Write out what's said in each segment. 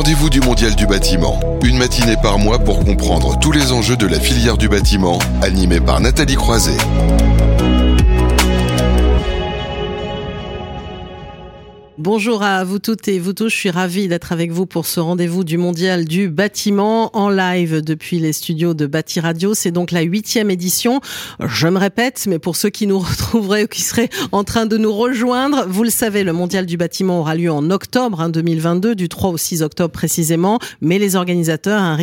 rendez-vous du Mondial du bâtiment. Une matinée par mois pour comprendre tous les enjeux de la filière du bâtiment, animé par Nathalie Croiset. Bonjour à vous toutes et vous tous. Je suis ravie d'être avec vous pour ce rendez-vous du Mondial du bâtiment en live depuis les studios de Bâti Radio. C'est donc la huitième édition. Je me répète, mais pour ceux qui nous retrouveraient ou qui seraient en train de nous rejoindre, vous le savez, le Mondial du bâtiment aura lieu en octobre hein, 2022, du 3 au 6 octobre précisément. Mais les organisateurs, un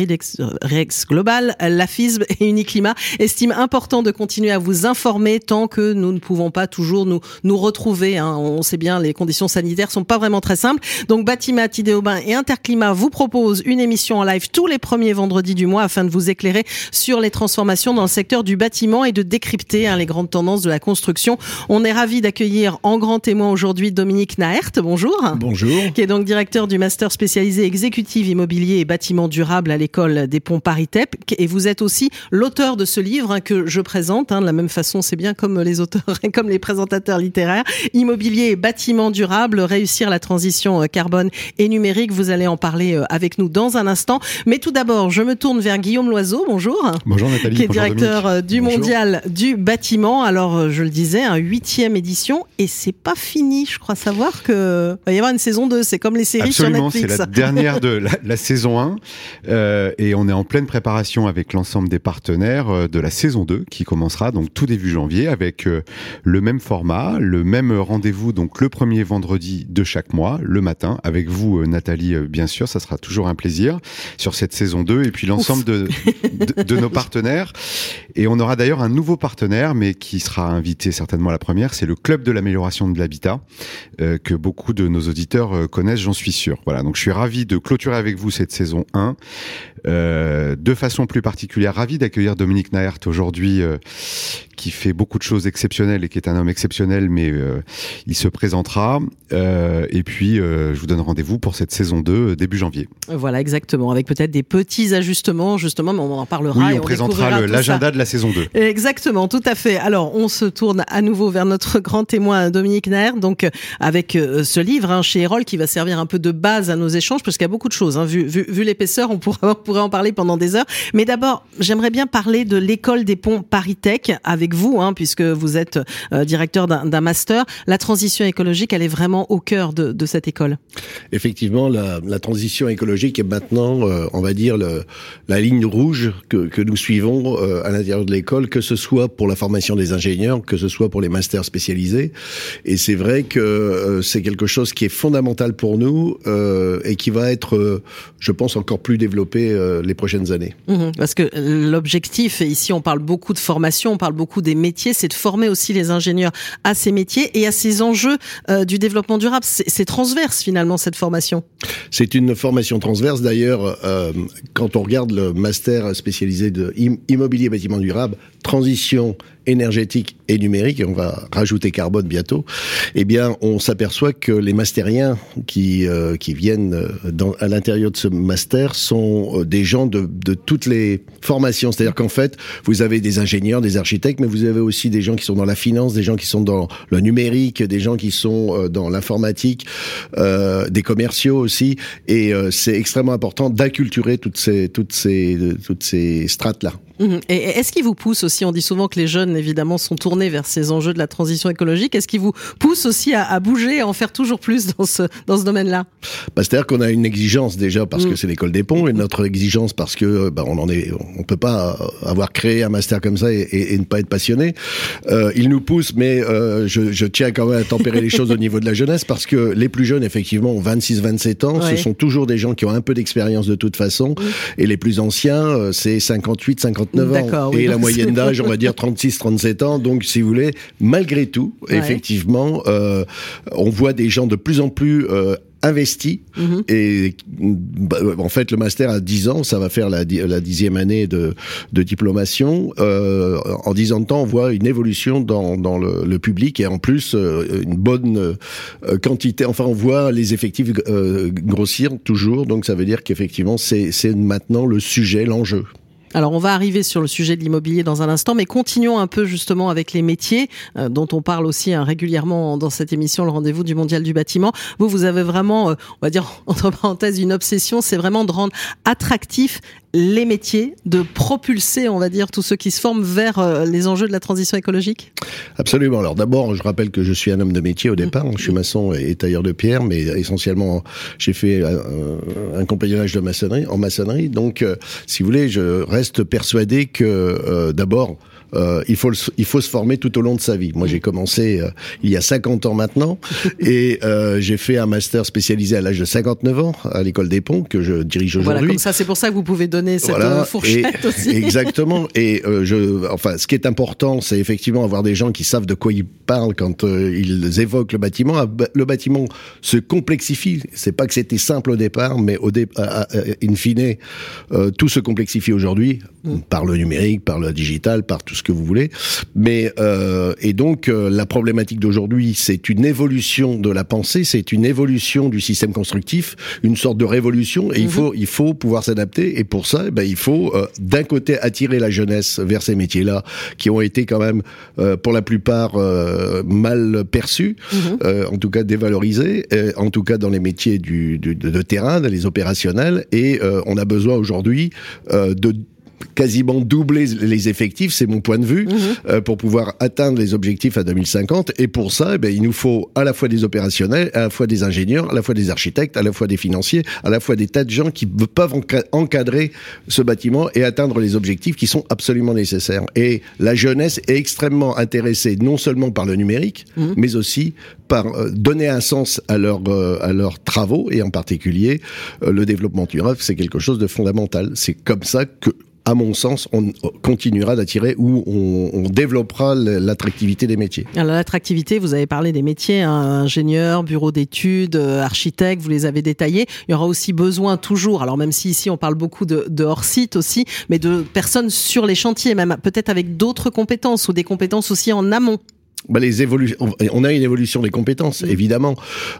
Rex Global, la FISB et Uniclimat estiment important de continuer à vous informer tant que nous ne pouvons pas toujours nous, nous retrouver. Hein. On sait bien les conditions sanitaires sont pas vraiment très simples. Donc Batimat, Idéobain et Interclimat vous proposent une émission en live tous les premiers vendredis du mois afin de vous éclairer sur les transformations dans le secteur du bâtiment et de décrypter hein, les grandes tendances de la construction. On est ravi d'accueillir en grand témoin aujourd'hui Dominique Naert. Bonjour. Bonjour. Qui est donc directeur du master spécialisé exécutif immobilier et bâtiment durable à l'école des ponts Paris-TEP. Et vous êtes aussi l'auteur de ce livre hein, que je présente. Hein, de la même façon, c'est bien comme les auteurs et comme les présentateurs littéraires. Immobilier et bâtiment durable, réussir la transition euh, carbone et numérique. Vous allez en parler euh, avec nous dans un instant. Mais tout d'abord, je me tourne vers Guillaume Loiseau. Bonjour. Bonjour Nathalie. Qui est directeur euh, du Mondial du bâtiment. Alors, je le disais, un huitième édition et c'est pas fini. Je crois savoir que va y avoir une saison 2. C'est comme les séries sur Netflix. C'est la dernière de la, saison 1 et on est en pleine préparation avec l'ensemble des partenaires de la saison 2 qui commencera donc tout début janvier avec le même format, le même rendez-vous donc le premier vendredi de chaque mois, le matin, avec vous, euh, Nathalie, euh, bien sûr. Ça sera toujours un plaisir sur cette saison 2 et puis l'ensemble de, de, nos partenaires. Et on aura d'ailleurs un nouveau partenaire, mais qui sera invité certainement à la première. C'est le Club de l'amélioration de l'habitat, euh, que beaucoup de nos auditeurs connaissent, j'en suis sûr. Voilà, donc je suis ravi de clôturer avec vous cette saison 1. de façon plus particulière, ravi d'accueillir Dominique Naert aujourd'hui, qui fait beaucoup de choses exceptionnelles et qui est un homme exceptionnel, mais il se présentera. Euh, et puis, euh, je vous donne rendez-vous pour cette saison 2 euh, début janvier. Voilà, exactement, avec peut-être des petits ajustements, justement, mais on en parlera. Oui, on, présentera l'agenda de la saison 2. Exactement, tout à fait. Alors, on se tourne à nouveau vers notre grand témoin Dominique Nair, donc avec ce livre hein, chez Erol qui va servir un peu de base à nos échanges, parce qu'il y a beaucoup de choses. Hein. Vu, vu, vu l'épaisseur, on pourrait, on pourrait en parler pendant des heures. Mais d'abord, j'aimerais bien parler de l'école des ponts ParisTech avec vous, hein, puisque vous êtes directeur d'un master. La transition écologique, elle est vraiment au cœur de, de cette école Effectivement, la, la, transition écologique est maintenant, euh, on va dire, le, la ligne rouge que, que nous suivons euh, à l'intérieur de l'école, que ce soit pour la formation des ingénieurs, que ce soit pour les masters spécialisés. Et c'est vrai que euh, c'est quelque chose qui est fondamental pour nous et qui va être, je pense, encore plus développé les prochaines années. Mmh, parce que l'objectif, et ici on parle beaucoup de formation, on parle beaucoup des métiers, c'est de former aussi les ingénieurs à ces métiers et à ces enjeux du développement durable. C'est transverse finalement cette formation. C'est une formation transverse d'ailleurs. Euh, quand on regarde le master spécialisé de immobilier bâtiment durable, transition énergétique et numérique, et on va rajouter carbone bientôt, eh bien, on s'aperçoit que les mastériens qui euh, qui viennent euh, dans, à l'intérieur de ce master sont euh, des gens de, de toutes les formations. C'est-à-dire qu'en fait, vous avez des ingénieurs, des architectes, mais vous avez aussi des gens qui sont dans la finance, des gens qui sont dans le numérique, des gens qui sont dans l'informatique, euh, des commerciaux aussi. Et c'est extrêmement important d'acculturer toutes ces toutes ces toutes ces strates là. Mmh. Et est-ce qu'il vous pousse aussi On dit souvent que les jeunes, évidemment, sont tournés vers ces enjeux de la transition écologique. Est-ce qu'il vous pousse aussi à, à, bouger, à en faire toujours plus dans ce, dans ce domaine-là? Bah, C'est-à-dire qu'on a une exigence déjà parce que mmh. c'est l'école des ponts et notre exigence parce que bah, on en est, on peut pas avoir créé un master comme ça et, et, et ne pas être passionné. Euh, il nous pousse, mais euh, je, je, tiens quand même à tempérer les choses au niveau de la jeunesse parce que les plus jeunes, effectivement, ont 26-27 ans. Ce sont toujours des gens qui ont un peu d'expérience de toute façon. Mmh. Et les plus anciens, euh, c'est 58, 50 ans. et la moyenne d'âge, on va dire 36, 37 ans. Donc, si vous voulez, malgré tout, effectivement, euh, on voit des gens de plus en plus euh, investis. Mhm. et bah, en fait le master a 10 ans ça va faire la, la dixième année de, de diplomation. Euh, en 10 ans de temps on voit une évolution dans, dans le, le public et en plus euh, une bonne euh, quantité. Enfin on voit les effectifs euh, grossir toujours. Donc ça veut dire qu'effectivement c'est maintenant le sujet l'enjeu Alors on va arriver sur le sujet de l'immobilier dans un instant, mais continuons un peu justement avec les métiers euh, dont on parle aussi hein, régulièrement dans cette émission, le rendez-vous du mondial du bâtiment. Vous, vous avez vraiment, euh, on va dire entre parenthèses, une obsession, c'est vraiment de rendre attractif les métiers, de propulser, on va dire, tous ceux qui se forment vers euh, les enjeux de la transition écologique? Absolument. Alors d'abord, je rappelle que je suis un homme de métier au départ. Je suis maçon et tailleur de pierre, mais essentiellement, j'ai fait un, un, compagnonnage de maçonnerie, en maçonnerie. Donc, si vous voulez, je reste persuadé que euh, d'abord, euh, il faut il faut se former tout au long de sa vie. Moi, j'ai commencé euh, il y a 50 ans maintenant et euh, j'ai fait un master spécialisé à l'âge de 59 ans à l'école des Ponts que je dirige aujourd'hui. Voilà, comme ça, c'est pour ça que vous pouvez donner cette voilà, fourchette aussi. Exactement. Et je, enfin, ce qui est important, c'est effectivement avoir des gens qui savent de quoi ils parlent quand ils évoquent le bâtiment. Ah, le bâtiment se complexifie. C'est pas que c'était simple au départ, mais au dé in fine, tout se complexifie aujourd'hui mm. par le numérique, par le digital, par tout ce que vous voulez. Mais euh, et donc euh, la problématique d'aujourd'hui, c'est une évolution de la pensée, c'est une évolution du système constructif, une sorte de révolution. Et il mhm. faut il faut pouvoir s'adapter. Et pour ça, eh ben, il faut euh, d'un côté attirer la jeunesse vers ces métiers-là, qui ont été quand même euh, pour la plupart euh, mal perçus, mhm. en tout cas dévalorisés, en tout cas dans les métiers du, du de, de, terrain, dans les opérationnels. Et on a besoin aujourd'hui de quasiment doubler les effectifs, c'est mon point de vue, mhm. euh, pour pouvoir atteindre les objectifs à 2050. Et pour ça, eh ben, il nous faut à la fois des opérationnels, à la fois des ingénieurs, à la fois des architectes, à la fois des financiers, à la fois des tas de gens qui peuvent encadrer ce bâtiment et atteindre les objectifs qui sont absolument nécessaires. Et la jeunesse est extrêmement intéressée non seulement par le numérique, mhm. mais aussi par euh, donner un sens à, leur, euh, à leurs travaux et en particulier le développement durable, c'est quelque chose de fondamental. C'est comme ça que à mon sens, on continuera d'attirer ou on, développera l'attractivité des métiers. Alors l'attractivité, vous avez parlé des métiers, hein, ingénieur, bureau d'études, euh, architecte, vous les avez détaillés. Il y aura aussi besoin toujours, alors même si ici on parle beaucoup de, de hors-site aussi, mais de personnes sur les chantiers, même peut-être avec d'autres compétences ou des compétences aussi en amont bah les évolutions, on a une évolution des compétences, évidemment.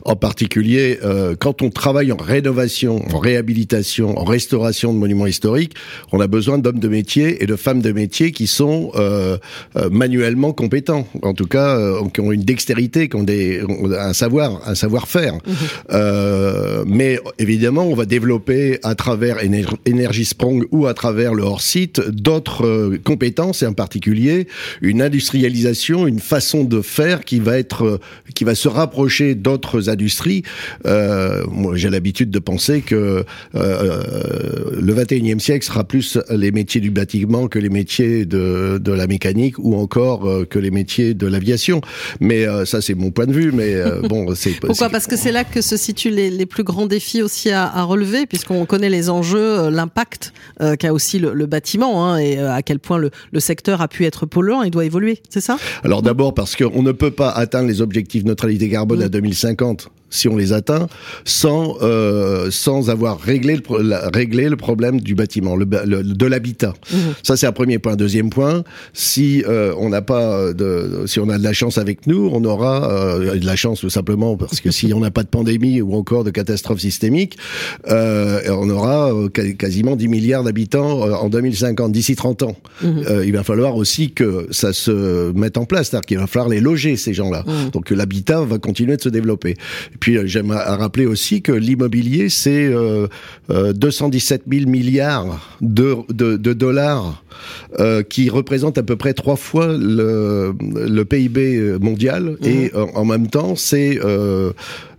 En particulier, euh, quand on travaille en rénovation, en réhabilitation, en restauration de monuments historiques, on a besoin d'hommes de métier et de femmes de métier qui sont euh, euh manuellement compétents, en tout cas, euh, qui ont une dextérité, qui ont des, un savoir, un savoir-faire. Mhm. Euh, mais évidemment, on va développer à travers Energy Sprong ou à travers le hors-site d'autres compétences et en particulier une industrialisation, une façon de faire qui va être, euh, qui va se rapprocher d'autres industries. Euh, moi, j'ai l'habitude de penser que euh, le 21e siècle sera plus les métiers du bâtiment que les métiers de, de la mécanique ou encore euh, que les métiers de l'aviation. Mais ça, c'est mon point de vue. Mais bon, c'est pourquoi? Parce que c'est là que se situent les, les, plus grands défis aussi à, à relever, puisqu'on connaît les enjeux, l'impact qu'a aussi le, le bâtiment hein, et à quel point le, le secteur a pu être polluant et doit évoluer. C'est ça? Alors d'abord parce qu'on ne peut pas atteindre les objectifs de neutralité carbone à 2050 si on les atteint, sans euh, sans avoir réglé le, la, réglé le problème du bâtiment, le, le de l'habitat. Mmh. Ça c'est un premier point. Deuxième point, si euh, on n'a pas de, si on a de la chance avec nous, on aura euh, de la chance tout simplement parce que si on n'a pas de pandémie ou encore de catastrophe systémique, euh, on aura euh, quasiment 10 milliards d'habitants euh, en 2050, d'ici 30 ans. Mmh. il va falloir aussi que ça se mette en place, c'est-à-dire qu'il va falloir les loger ces gens-là. Mmh. Donc l'habitat va continuer de se développer. Puis euh, j'aimerais rappeler aussi que l'immobilier, c'est euh, euh, 217 000 milliards de, de, de dollars euh, qui représentent à peu près trois fois le, le PIB mondial. Mmh. Et en même temps, c'est euh,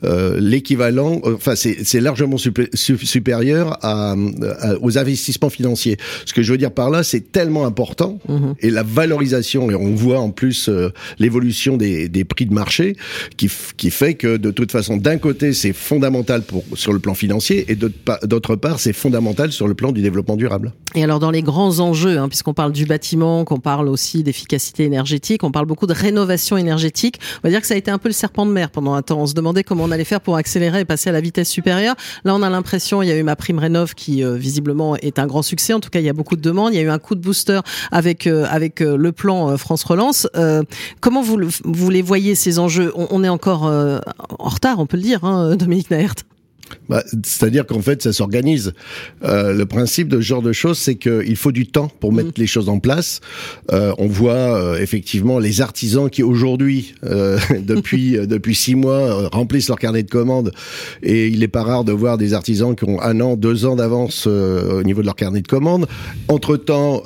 l'équivalent, euh, enfin c'est largement supérieur à, aux investissements financiers. Ce que je veux dire par là, c'est tellement important mhm. et la valorisation, et on voit en plus euh, l'évolution des, des, prix de marché qui, qui fait que de toute façon, d'un côté, c'est fondamental pour, sur le plan financier et d'autre part, c'est fondamental sur le plan du développement durable. Et alors dans les grands enjeux, hein, puisqu'on parle du bâtiment, qu'on parle aussi d'efficacité énergétique, on parle beaucoup de rénovation énergétique, on va dire que ça a été un peu le serpent de mer pendant un temps. On se demandait comment on allait faire pour accélérer et passer à la vitesse supérieure. Là, on a l'impression, il y a eu ma prime rénov qui euh, visiblement est un grand succès. En tout cas, il y a beaucoup de demandes. Il y a eu un coup de booster avec euh, avec euh, le plan France Relance. comment vous, vous les voyez ces enjeux? On, on, est encore en retard, on peut le dire, hein, Dominique Naert. Bah, C'est-à-dire qu'en fait, ça s'organise. Euh, le principe de ce genre de choses, c'est qu'il faut du temps pour mettre mm. les choses en place. Euh, on voit euh, effectivement les artisans qui aujourd'hui, euh, depuis depuis six mois, remplissent leur carnet de commandes. Et il n'est pas rare de voir des artisans qui ont un an, deux ans d'avance au niveau de leur carnet de commandes. Entre temps,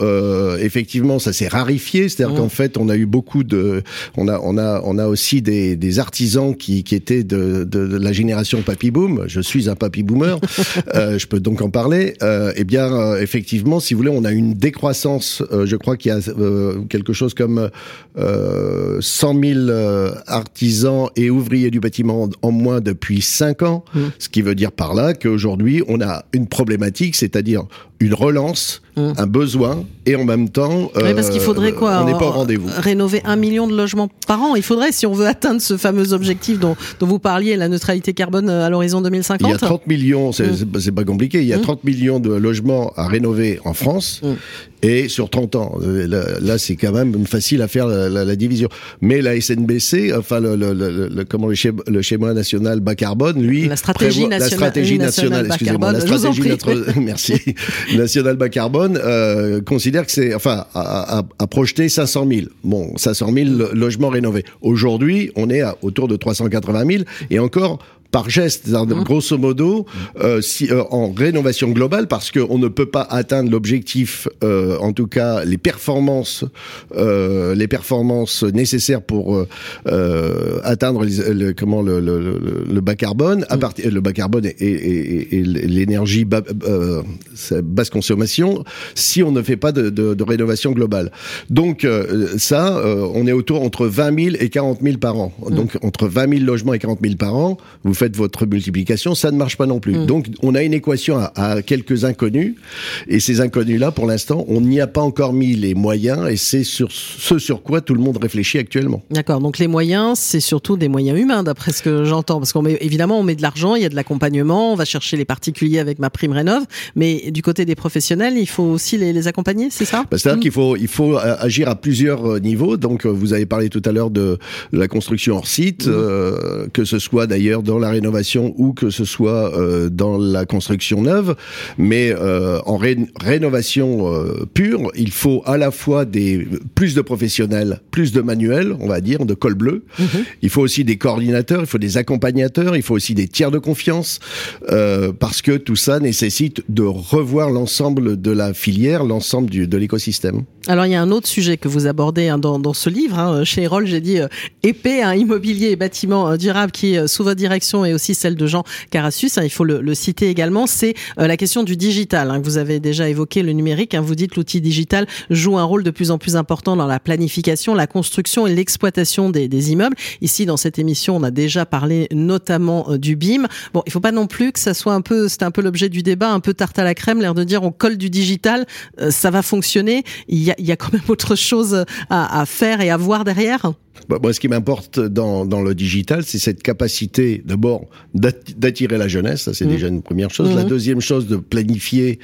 effectivement, ça s'est rarifié. C'est-à-dire qu'en fait, on a eu beaucoup de, on a on a on a aussi des, des artisans qui qui étaient de, de, de la génération papy boom. Je suis un papy boomer, euh, je peux donc en parler. Euh, eh bien, euh, effectivement, si vous voulez, on a une décroissance. Je crois qu'il y a quelque chose comme 100 000 artisans et ouvriers du bâtiment en moins depuis 5 ans, mmh. ce qui veut dire par là qu'aujourd'hui, on a une problématique, c'est-à-dire une relance, hum. un besoin, et en même temps, oui, parce qu'il faudrait quoi On n'est pas au rendez-vous. Rénover un million de logements par an. Il faudrait, si on veut atteindre ce fameux objectif dont, dont vous parliez, la neutralité carbone à l'horizon 2050. Il y a 30 millions, c'est hum. pas compliqué. Il y a 30 hum. millions de logements à rénover en France. Et sur 30 ans, euh, là, c'est quand même facile à faire la, division. Mais la SNBC, enfin le, le, le, comment le, schéma, le schéma national bas carbone, lui, la stratégie nationale, la stratégie nationale, excusez-moi, la stratégie notre, merci, nationale bas carbone euh, considère que c'est, enfin, à, à, projeter 500 000. Bon, 500 000 logements rénovés. Aujourd'hui, on est à autour de 380 000 et encore par geste, mmh. grosso modo, euh, si, euh, en rénovation globale, parce qu'on ne peut pas atteindre l'objectif, euh, en tout cas les performances, euh, les performances nécessaires pour euh, euh, atteindre le, comment le, le, le, bas carbone, à mmh. partir le bas carbone et, et, et, l'énergie basse consommation, si on ne fait pas de, de, de rénovation globale. Donc ça, on est autour entre 20 000 et 40 000 par an. Mmh. Donc entre 20 000 logements et 40 000 par an, vous faites votre multiplication, ça ne marche pas non plus. Mm. Donc on a une équation à, quelques inconnus, et ces inconnus-là, pour l'instant, on n'y a pas encore mis les moyens, et c'est sur ce sur quoi tout le monde réfléchit actuellement. D'accord, donc les moyens, c'est surtout des moyens humains, d'après ce que j'entends, parce qu'on met évidemment on met de l'argent, il y a de l'accompagnement, on va chercher les particuliers avec ma prime rénov, mais du côté des professionnels, il faut aussi les, accompagner, c'est ça? Bah, C'est-à-dire mm. qu'il faut il faut agir à plusieurs euh, niveaux. Donc euh, vous avez parlé tout à l'heure de, la construction hors site, mm. euh, que ce soit d'ailleurs dans la rénovation ou que ce soit euh, dans la construction neuve, mais euh, en rénovation euh, pure, il faut à la fois des plus de professionnels, plus de manuels, on va dire, de col bleu. Mhm. Il faut aussi des coordinateurs, il faut des accompagnateurs, il faut aussi des tiers de confiance, parce que tout ça nécessite de revoir l'ensemble de la filière, l'ensemble de l'écosystème. Alors il y a un autre sujet que vous abordez hein, dans, dans, ce livre. Hein, chez Erol, j'ai dit épais, un immobilier et bâtiment durable qui est sous votre direction et aussi celle de Jean Carassus, hein, il faut le, citer également, c'est euh, la question du digital. Hein, vous avez déjà évoqué le numérique. Hein, vous dites l'outil digital joue un rôle de plus en plus important dans la planification, la construction et l'exploitation des, des, immeubles. Ici, dans cette émission, on a déjà parlé notamment euh, du BIM. Bon, il faut pas non plus que ça soit un peu, c'est un peu l'objet du débat, un peu tarte à la crème, l'air de dire on colle du digital, euh, ça va fonctionner. Il y a, quand même autre chose à, à faire et à voir derrière. Bah, moi, ce qui m'importe dans, dans le digital, c'est cette capacité, d'abord, d'attirer la jeunesse, ça c'est mmh. déjà une première chose. La mmh. deuxième chose, de planifier,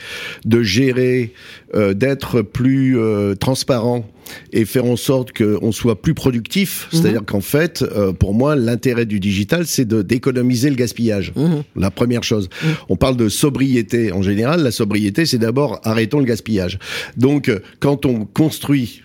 de gérer, euh, d'être plus euh, transparent et faire en sorte qu'on soit plus productif. Mmh. C'est-à-dire qu'en fait, euh, pour moi, l'intérêt du digital, c'est d'économiser le gaspillage. La première chose. On parle de sobriété en général. La sobriété, c'est d'abord arrêtons le gaspillage. Donc, quand on construit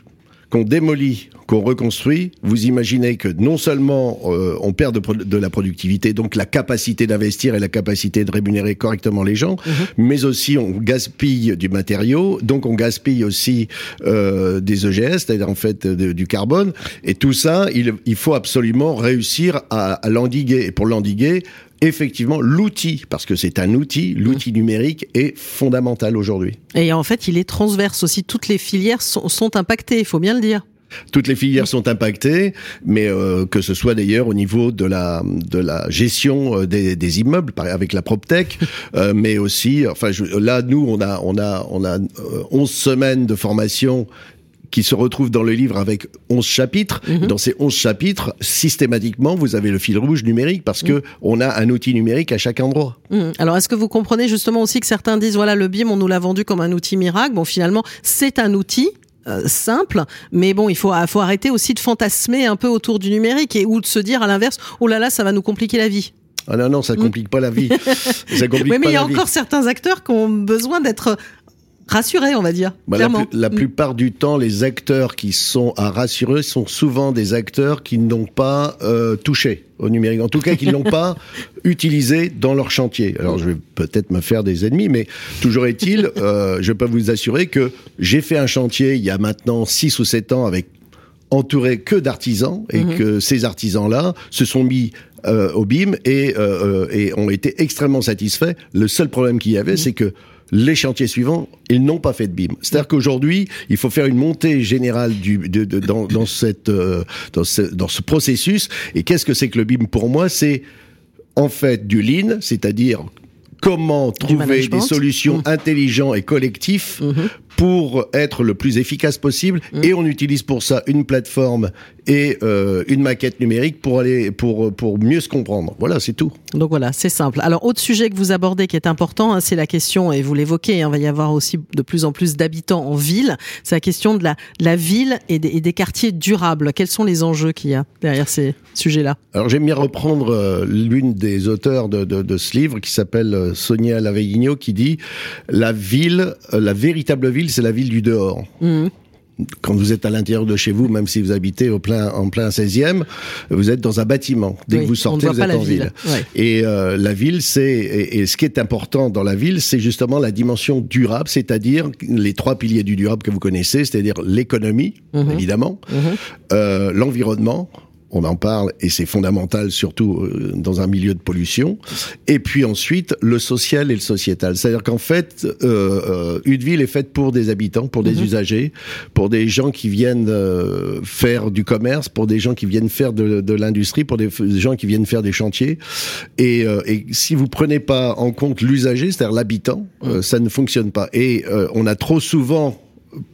qu'on démolit, qu'on reconstruit, vous imaginez que non seulement euh, on perd de, la productivité, donc la capacité d'investir et la capacité de rémunérer correctement les gens, mhm. mais aussi on gaspille du matériau, donc on gaspille aussi euh, des EGS, c'est-à-dire en fait du carbone, et tout ça, il, faut absolument réussir à, à l'endiguer. Et pour l'endiguer, effectivement, l'outil, parce que c'est un outil, l'outil mmh. numérique est fondamental aujourd'hui. Et en fait, il est transverse aussi. Toutes les filières sont, sont impactées, il faut bien le dire. Toutes les filières sont impactées, mais euh, que ce soit d'ailleurs au niveau de la de la gestion euh, des, des immeubles avec la PropTech, euh, mais aussi, enfin là nous on a on a on a 11 semaines de formation qui se retrouve dans le livre avec 11 chapitres. Mhm. Dans ces 11 chapitres, systématiquement, vous avez le fil rouge numérique parce que mhm. on a un outil numérique à chaque endroit. Mhm. Alors, est-ce que vous comprenez justement aussi que certains disent, voilà, le BIM, on nous l'a vendu comme un outil miracle. Bon, finalement, c'est un outil, euh, simple, mais bon, il faut, faut arrêter aussi de fantasmer un peu autour du numérique et ou de se dire à l'inverse, oh là là, ça va nous compliquer la vie. Ah non, non, ça complique pas la vie. ça complique oui, mais il y a encore certains acteurs qui ont besoin d'être rassurés, on va dire. Bah, la, mm. plupart du temps, les acteurs qui sont à rassurer sont souvent des acteurs qui n'ont pas euh, touché au numérique, en tout cas qui ne l'ont pas utilisé dans leur chantier. Alors je vais peut-être me faire des ennemis, mais toujours est-il, euh, je peux vous assurer que j'ai fait un chantier il y a maintenant 6 ou 7 ans avec entouré que d'artisans et mm-hmm. que ces artisans-là se sont mis euh, au BIM et, et ont été extrêmement satisfaits. Le seul problème qu'il y avait, mm-hmm. c'est que les chantiers suivants, ils n'ont pas fait de BIM. C'est-à-dire qu'aujourd'hui, il faut faire une montée générale du, de, de, dans, dans, cette, euh, dans, ce, dans ce processus. Et qu'est-ce que c'est que le BIM? Pour moi C'est en fait du lean, c'est-à-dire comment trouver des solutions mmh. intelligentes et collectives mmh pour être le plus efficace possible. Mmh. Et on utilise pour ça une plateforme et euh, une maquette numérique pour aller pour pour mieux se comprendre. Voilà, c'est tout. Donc voilà, c'est simple. Alors autre sujet que vous abordez qui est important, hein, c'est la question et vous l'évoquez. Hein, il va y avoir aussi de plus en plus d'habitants en ville. C'est la question de la la ville et des, et des, quartiers durables. Quels sont les enjeux qu'il y a derrière ces Alors j'aime bien reprendre euh, l'une des auteurs de, de, de, ce livre qui s'appelle euh, Sonia Lavegno qui dit la ville, la véritable ville c'est la ville du dehors. Mmh. Quand vous êtes à l'intérieur de chez vous, même si vous habitez au plein, en plein 16e, vous êtes dans un bâtiment. Dès que vous sortez, vous êtes en ville. Et euh, la ville, c'est et, ce qui est important dans la ville, c'est justement la dimension durable, c'est-à-dire les trois piliers du durable que vous connaissez, c'est-à-dire l'économie, mmh. évidemment, mmh. Euh, l'environnement on en parle et c'est fondamental surtout euh, dans un milieu de pollution. Et puis ensuite le social et le sociétal, c'est-à-dire qu'en fait euh, euh, une ville est faite pour des habitants, pour des mhm. usagers, pour des gens qui viennent euh, faire du commerce, pour des gens qui viennent faire de, de l'industrie, pour des gens qui viennent faire des chantiers. Et, et si vous prenez pas en compte l'usager, c'est-à-dire l'habitant, mhm. ça ne fonctionne pas. Et on a trop souvent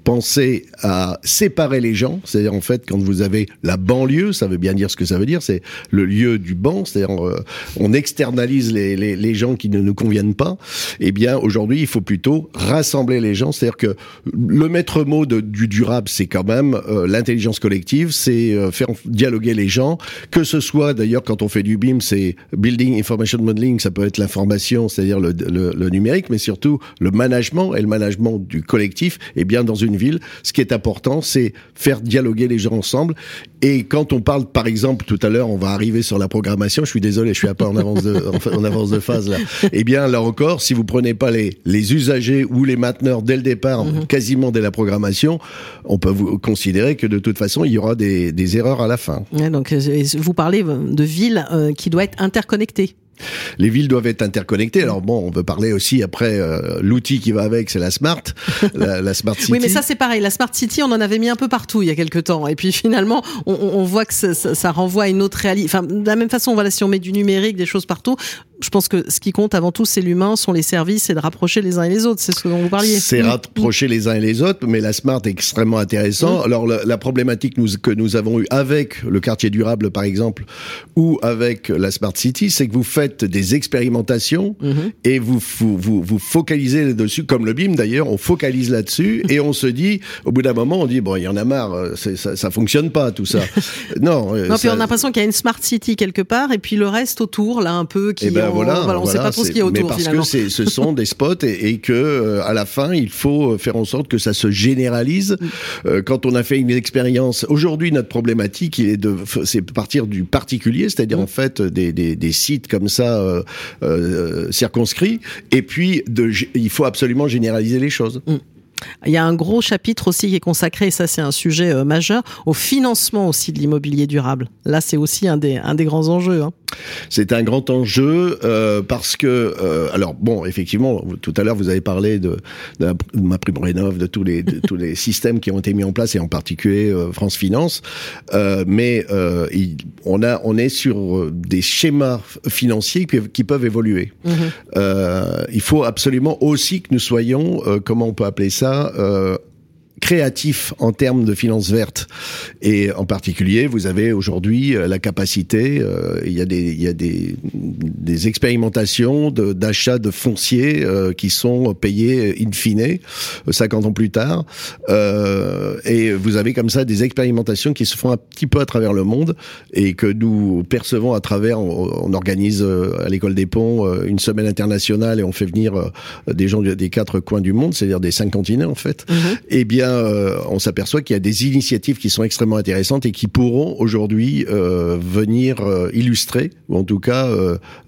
penser à séparer les gens, c'est-à-dire en fait quand vous avez la banlieue, ça veut bien dire ce que ça veut dire, c'est le lieu du banc, c'est-à-dire euh, on externalise les, les, les, gens qui ne nous conviennent pas. Eh bien aujourd'hui il faut plutôt rassembler les gens, c'est-à-dire que le maître mot du durable c'est quand même euh, l'intelligence collective, c'est euh, faire dialoguer les gens, que ce soit d'ailleurs quand on fait du BIM, c'est Building Information Modeling, ça peut être l'information, c'est-à-dire le, numérique, mais surtout le management. Et le management du collectif. Eh bien dans une ville, ce qui est important, c'est faire dialoguer les gens ensemble. Et quand on parle, par exemple, tout à l'heure, on va arriver sur la programmation. Je suis désolé, je suis un peu en avance de, en avance de phase là. Eh bien, là encore, si vous prenez pas les, les usagers ou les mainteneurs dès le départ, mhm. quasiment dès la programmation, on peut vous considérer que de toute façon, il y aura des, des erreurs à la fin. donc, euh, vous parlez de villes euh, qui doivent être interconnectées. Les villes doivent être interconnectées. Alors bon, on peut parler aussi après euh, l'outil qui va avec, c'est la smart, la, smart city. Oui, mais ça c'est pareil. La smart city, on en avait mis un peu partout il y a quelques temps, et puis finalement, on, on voit que ça, ça, renvoie à une autre réalité. Enfin, de la même façon, voilà, si on met du numérique, des choses partout, je pense que ce qui compte avant tout, c'est l'humain, sont les services, et de rapprocher les uns et les autres. C'est ce dont vous parliez. C'est rapprocher les uns et les autres, mais la smart est extrêmement intéressant. Alors la, la problématique nous, que nous avons eue avec le quartier durable, par exemple, ou avec la smart city, c'est que vous faites des expérimentations mhm. et vous, vous, vous, vous focalisez dessus, comme le BIM d'ailleurs, on focalise là-dessus et on se dit, au bout d'un moment, on dit bon, il y en a marre, euh, ça, ça fonctionne pas tout ça. non. Euh, non, puis on a l'impression qu'il y a une smart city quelque part et puis le reste autour là un peu qui. Eh ben, voilà, voilà, on sait pas trop ce qu'il y a autour. Mais parce finalement. que ce sont des spots et, que euh, à la fin, il faut faire en sorte que ça se généralise. Mm. Euh, quand on a fait une expérience, aujourd'hui notre problématique, il est de, c'est partir du particulier, c'est-à-dire mm. en fait des, des, des, sites comme ça euh, euh, circonscrits, et puis de, il faut absolument généraliser les choses. Mm. Il y a un gros chapitre aussi qui est consacré, et ça c'est un sujet euh, majeur, au financement aussi de l'immobilier durable. Là c'est aussi un des, un des grands enjeux. Hein. C'est un grand enjeu euh, parce que, euh, alors bon, effectivement, tout à l'heure vous avez parlé de, de, ma prime rénov, de tous les de tous les systèmes qui ont été mis en place et en particulier euh, France Finance, euh, mais euh, il, on a on est sur des schémas financiers qui, qui peuvent évoluer. Mm-hmm. il faut absolument aussi que nous soyons, comment on peut appeler ça, créatif en termes de finances vertes. Et en particulier, vous avez aujourd'hui euh, la capacité, euh, il y a des, il y a des, des expérimentations d'achat de, fonciers euh, qui sont payés in fine, 50 ans plus tard. et vous avez comme ça des expérimentations qui se font un petit peu à travers le monde et que nous percevons à travers, on, organise à l'école des ponts une semaine internationale et on fait venir des gens des quatre coins du monde, c'est-à-dire des cinq continents en fait. Mm Eh bien, euh, on s'aperçoit qu'il y a des initiatives qui sont extrêmement intéressantes et qui pourront aujourd'hui euh, venir euh, illustrer, ou en tout cas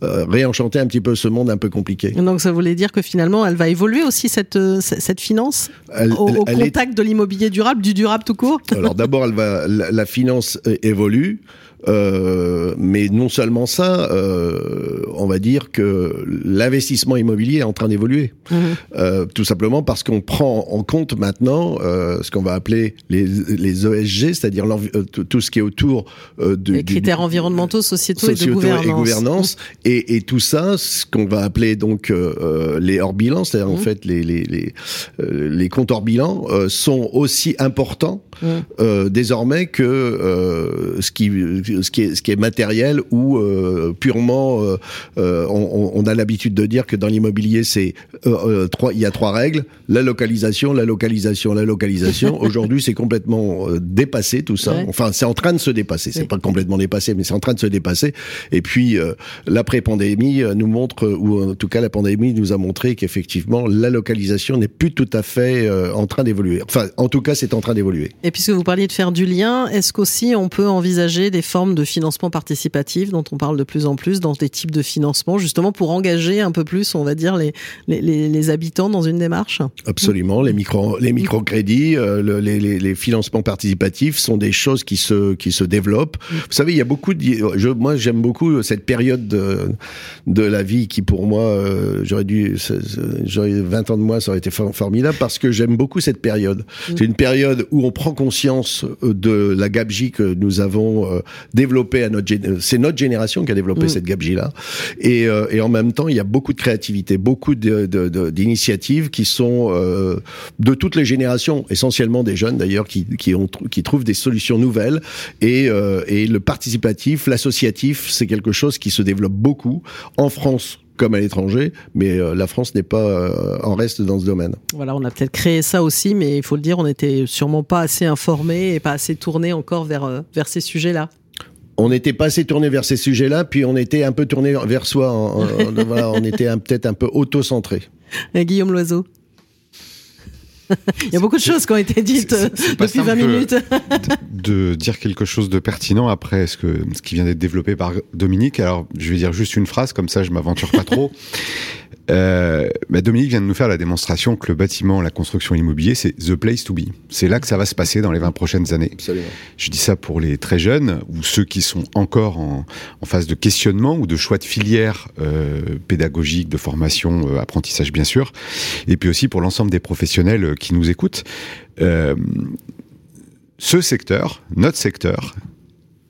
réenchanter un petit peu ce monde un peu compliqué. Donc ça voulait dire que finalement, elle va évoluer aussi cette cette finance au, contact de l'immobilier durable, du durable tout court? Alors d'abord, elle la finance évolue. Euh, mais non seulement ça, euh, on va dire que l'investissement immobilier est en train d'évoluer. Mhm. Euh, tout simplement parce qu'on prend en compte maintenant euh, ce qu'on va appeler les, les ESG, c'est-à-dire euh, tout ce qui est autour de, les critères environnementaux, sociétaux, et de gouvernance. Et, gouvernance et, et, tout ça, ce qu'on va appeler donc les hors bilans, c'est-à-dire en mhm. fait les les, les, les comptes hors bilan, sont aussi importants mhm. désormais que ce qui ce qui est, ce qui est matériel ou euh, purement. Euh, euh, on, on, a l'habitude de dire que dans l'immobilier, c'est trois. Il y a trois règles la localisation, la localisation, la localisation. Aujourd'hui, c'est complètement dépassé tout ça. Enfin, c'est en train de se dépasser. C'est pas complètement dépassé, mais c'est en train de se dépasser. Et puis l'après-pandémie nous montre, ou en tout cas la pandémie nous a montré qu'effectivement la localisation n'est plus tout à fait en train d'évoluer. Enfin, en tout cas, c'est en train d'évoluer. Et puisque vous parliez de faire du lien, est-ce qu'aussi on peut envisager des formes de financement participatif dont on parle de plus en plus dans des types de financement, justement pour engager un peu plus, on va dire, les, les, les habitants dans une démarche? Absolument. Les, micro, les microcrédits, euh, les, les, financements participatifs sont des choses qui se, qui se développent. Vous savez, il y a beaucoup de... Je, moi, j'aime beaucoup cette période de, de la vie qui, pour moi, euh, j'aurais dû... J'aurais 20 ans de moi, ça aurait été formidable parce que j'aime beaucoup cette période. Mm. C'est une période où on prend conscience euh, de la gabegie que nous avons développé à notre c'est notre génération qui a développé mm. cette gabegie là et, euh, et en même temps il y a beaucoup de créativité beaucoup d'initiatives qui sont euh, de toutes les générations essentiellement des jeunes d'ailleurs qui qui ont qui trouvent des solutions nouvelles et euh, et le participatif l'associatif c'est quelque chose qui se développe beaucoup en France comme à l'étranger, mais euh, la France n'est pas euh, en reste dans ce domaine. Voilà, on a peut-être créé ça aussi, mais il faut le dire, on n'était sûrement pas assez informés et pas assez tournés encore vers, vers ces sujets-là on n'était pas assez tourné vers ces sujets-là, puis on était un peu tourné vers soi. on était peut-être un peu auto-centré. Guillaume Loiseau. Il y a beaucoup de choses qui ont été dites depuis 20 minutes. de, dire quelque chose de pertinent après ce, que, ce qui vient d'être développé par Dominique. Alors, je vais dire juste une phrase, comme ça je m'aventure pas trop. Euh, bah Dominique vient de nous faire la démonstration que le bâtiment, la construction immobilier, c'est the place to be. C'est là que ça va se passer dans les 20 prochaines années. Absolument. Je dis ça pour les très jeunes ou ceux qui sont encore en, en phase de questionnement ou de choix de filière euh, pédagogique, de formation, euh, apprentissage bien sûr, et puis aussi pour l'ensemble des professionnels euh, qui nous écoutent. Ce secteur, notre secteur,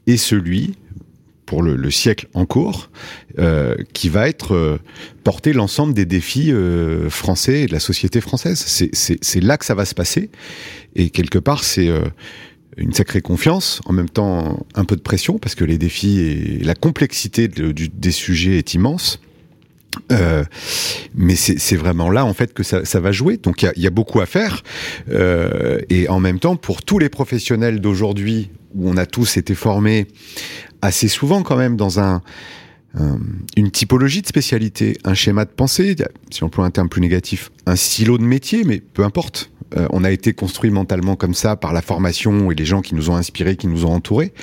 est celui pour le, siècle en cours, euh, qui va être euh, porter l'ensemble des défis euh, français et de la société française. C'est là que ça va se passer, et quelque part c'est euh, une sacrée confiance, en même temps un peu de pression, parce que les défis et la complexité du, des sujets est immense. Mais c'est vraiment là en fait que ça, va jouer. Donc il y, a, beaucoup à faire et en même temps pour tous les professionnels d'aujourd'hui où on a tous été formés assez souvent quand même dans un, une typologie de spécialité, un schéma de pensée, si on emploie un terme plus négatif, un silo de métier, mais peu importe. Euh, on a été construit mentalement comme ça par la formation et les gens qui nous ont inspirés, qui nous ont entourés.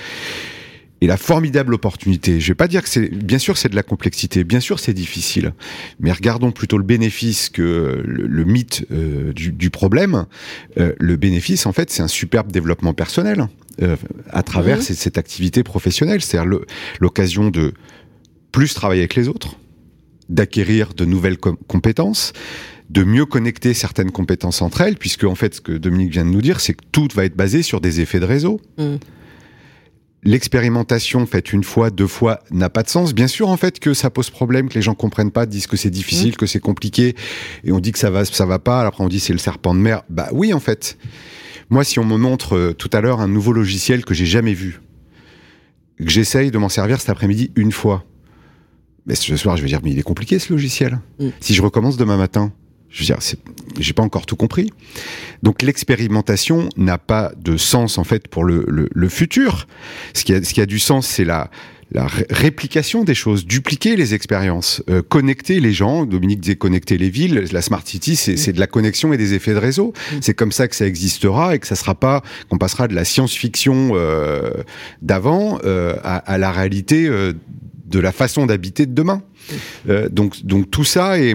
Et la formidable opportunité, je vais pas dire que c'est, bien sûr c'est de la complexité, bien sûr c'est difficile, mais regardons plutôt le bénéfice que le, mythe euh, du, du, problème. Euh, le bénéfice, en fait, c'est un superbe développement personnel. Euh, à travers mmh. cette, activité professionnelle. C'est-à-dire l'occasion de plus travailler avec les autres, d'acquérir de nouvelles compétences, de mieux connecter certaines compétences entre elles, puisque en fait, ce que Dominique vient de nous dire, c'est que tout va être basé sur des effets de réseau. Mmh. L'expérimentation faite une fois, deux fois n'a pas de sens. Bien sûr, en fait, que ça pose problème, que les gens comprennent pas, disent que c'est difficile, mmh. que c'est compliqué, et on dit que ça va, ça va pas. Après, on dit c'est le serpent de mer. Bah oui, en fait. Moi, si on me montre euh, tout à l'heure un nouveau logiciel que j'ai jamais vu, que j'essaye de m'en servir cet après-midi une fois, mais ce soir, je vais dire, mais il est compliqué ce logiciel. Mm. Si je recommence demain matin, je veux dire, j'ai pas encore tout compris. Donc l'expérimentation n'a pas de sens en fait pour le, le, le futur. Ce qui a, ce qui a du sens, c'est la la ré- réplication des choses, dupliquer les expériences, euh, connecter les gens. Dominique disait connecter les villes. La Smart City, c'est c'est de la connexion et des effets de réseau. C'est comme ça que ça existera et que ça sera pas qu'on passera de la science-fiction euh, d'avant euh, à, à la réalité euh, de la façon d'habiter de demain. Euh, donc, donc tout ça est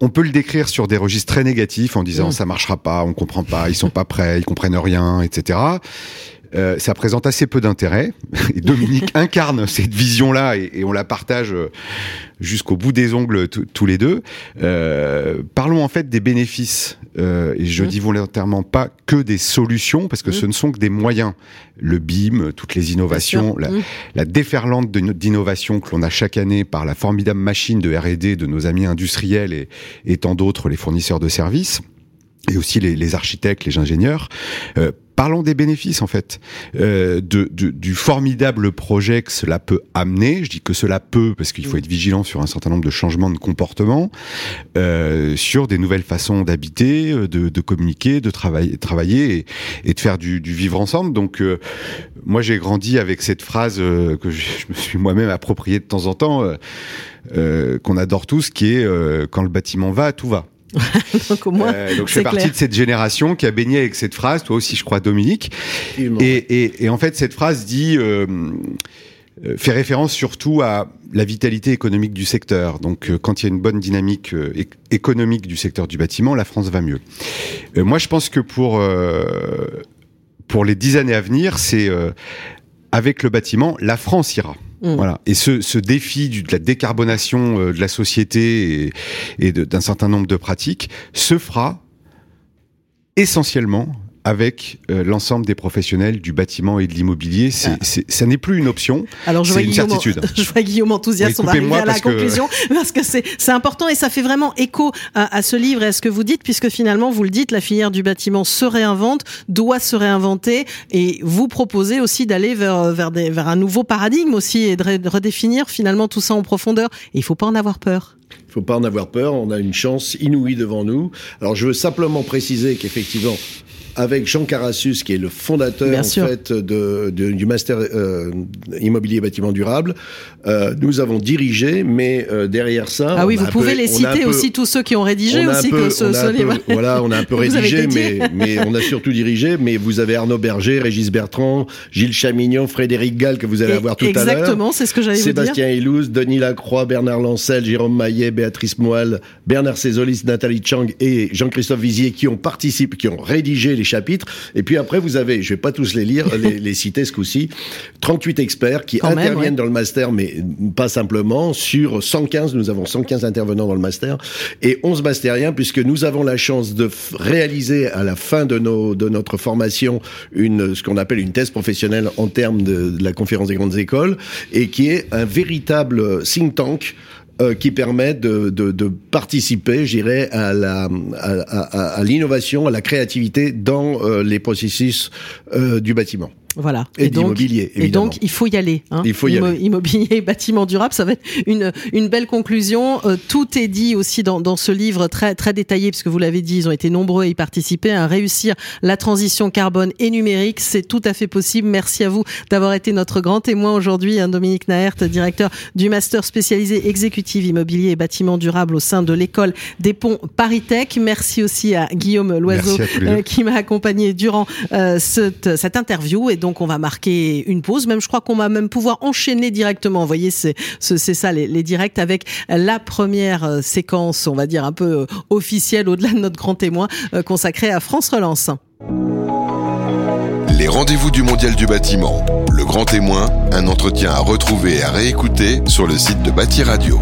on peut le décrire sur des registres très négatifs en disant Mm. ça marchera pas, on comprend pas, ils sont pas prêts, ils comprennent rien, etc. Euh, ça présente assez peu d'intérêt. Et Dominique incarne cette vision-là et, et on la partage euh, jusqu'au bout des ongles tous- les deux. Euh, parlons en fait des bénéfices. Euh, et je Mm. dis volontairement pas que des solutions parce que Mm. ce ne sont que des moyens. Le BIM, toutes les innovations, la, Mm. la déferlante d'innovation que l'on a chaque année par la formidable machine de R&D de nos amis industriels et, et tant d'autres, les fournisseurs de services, et aussi les, les architectes, les ingénieurs. Euh, parlons des bénéfices en fait, euh, de, de- du formidable projet que cela peut amener. Je dis que cela peut parce qu'il faut être vigilant sur un certain nombre de changements de comportement, euh, sur des nouvelles façons d'habiter, euh, de, de communiquer, de travailler, travailler et, et de faire du, du vivre ensemble. Donc euh, moi j'ai grandi avec cette phrase euh, que je, je me suis moi-même appropriée de temps en temps, euh, euh, qu'on adore tous, qui est euh, quand le bâtiment va, tout va. Donc au moins, Euh, donc je c'est fais partie clair. de cette génération qui a baigné avec cette phrase, toi aussi je crois Dominique. Et, et, et en fait cette phrase dit euh, euh, fait référence surtout à la vitalité économique du secteur. Donc euh, quand il y a une bonne dynamique euh, éc- économique du secteur du bâtiment, la France va mieux. Euh, moi je pense que pour euh, pour les dix années à venir, c'est euh, avec le bâtiment, la France ira. Mm. Voilà. Et ce, défi de la décarbonation euh, de la société et, d'un certain nombre de pratiques se fera essentiellement avec euh, l'ensemble des professionnels du bâtiment et de l'immobilier. C'est, Ah. ça n'est plus une option. Alors je C'est vois, une Guillaume, certitude. je vois Guillaume enthousiaste, Oui, on va arriver coupez-moi à la parce que- conclusion, parce que c'est important et ça fait vraiment écho à, à ce livre et à ce que vous dites, puisque finalement, vous le dites, la filière du bâtiment se réinvente, doit se réinventer, et vous proposez aussi d'aller vers, vers, des, vers un nouveau paradigme aussi, et de, redéfinir finalement tout ça en profondeur. Et il faut pas en avoir peur. Il faut pas en avoir peur, on a une chance inouïe devant nous. Alors je veux simplement préciser qu'effectivement, avec Jean Carassus, qui est le fondateur en fait de, de- du master euh, immobilier et bâtiment durable, euh, nous avons dirigé, mais euh, derrière ça, Ah oui, vous pouvez peu- les citer peu- aussi, tous ceux qui ont rédigé on a un aussi peu- que ce, on ce livre. Voilà, on a un peu rédigé, mais, mais on a surtout dirigé. Mais vous avez Arnaud Berger, Régis Bertrand, Gilles Chamignon, Frédéric Gall, que vous allez Et- avoir tout à l'heure. Exactement, c'est ce que j'allais vous dire. Sébastien Ilouz, Denis Lacroix, Bernard Lancel, Jérôme Maillet, Béatrice Moelle, Bernard Cézolis, Nathalie Chang et Jean-Christophe Vizier qui ont participé, qui ont rédigé les chapitres. Et puis après, vous avez, je vais pas tous les lire, les, les citer ce coup-ci, 38 experts qui Quand même, interviennent ouais. dans le master, mais pas simplement. Sur 115, nous avons 115 intervenants dans le master et 11 mastériens puisque nous avons la chance de réaliser à la fin de, nos, de notre formation une, ce qu'on appelle une thèse professionnelle en termes de, de la conférence des grandes écoles et qui est un véritable think tank euh, qui permet de, de, de participer, je dirais, à la à- à l'innovation, à la créativité dans euh, les processus euh, du bâtiment. Voilà. Et donc, d'immobilier, Et évidemment. donc, il faut y aller. Hein. Il faut y aller. Immobilier, bâtiment durable, ça va être une, une belle conclusion. Euh, tout est dit aussi dans, dans ce livre très, très détaillé, puisque vous l'avez dit, ils ont été nombreux à y participer, à réussir la transition carbone et numérique. C'est tout à fait possible. Merci à vous d'avoir été notre grand témoin aujourd'hui, hein, Dominique Naert, directeur du master spécialisé exécutif immobilier et bâtiment durable au sein de l'école des ponts ParisTech. Merci aussi à Guillaume Loiseau à euh, qui m'a accompagné durant euh, cette, cette interview. Et donc, on va marquer une pause. Même, je crois qu'on va même pouvoir enchaîner directement. Vous voyez, c'est ça, les, les directs avec la première euh, séquence, on va dire, un peu euh, officielle, au-delà de notre grand témoin, euh, consacrée à France Relance. Les rendez-vous du Mondial du bâtiment. Le grand témoin, un entretien à retrouver et à réécouter sur le site de Bâti Radio.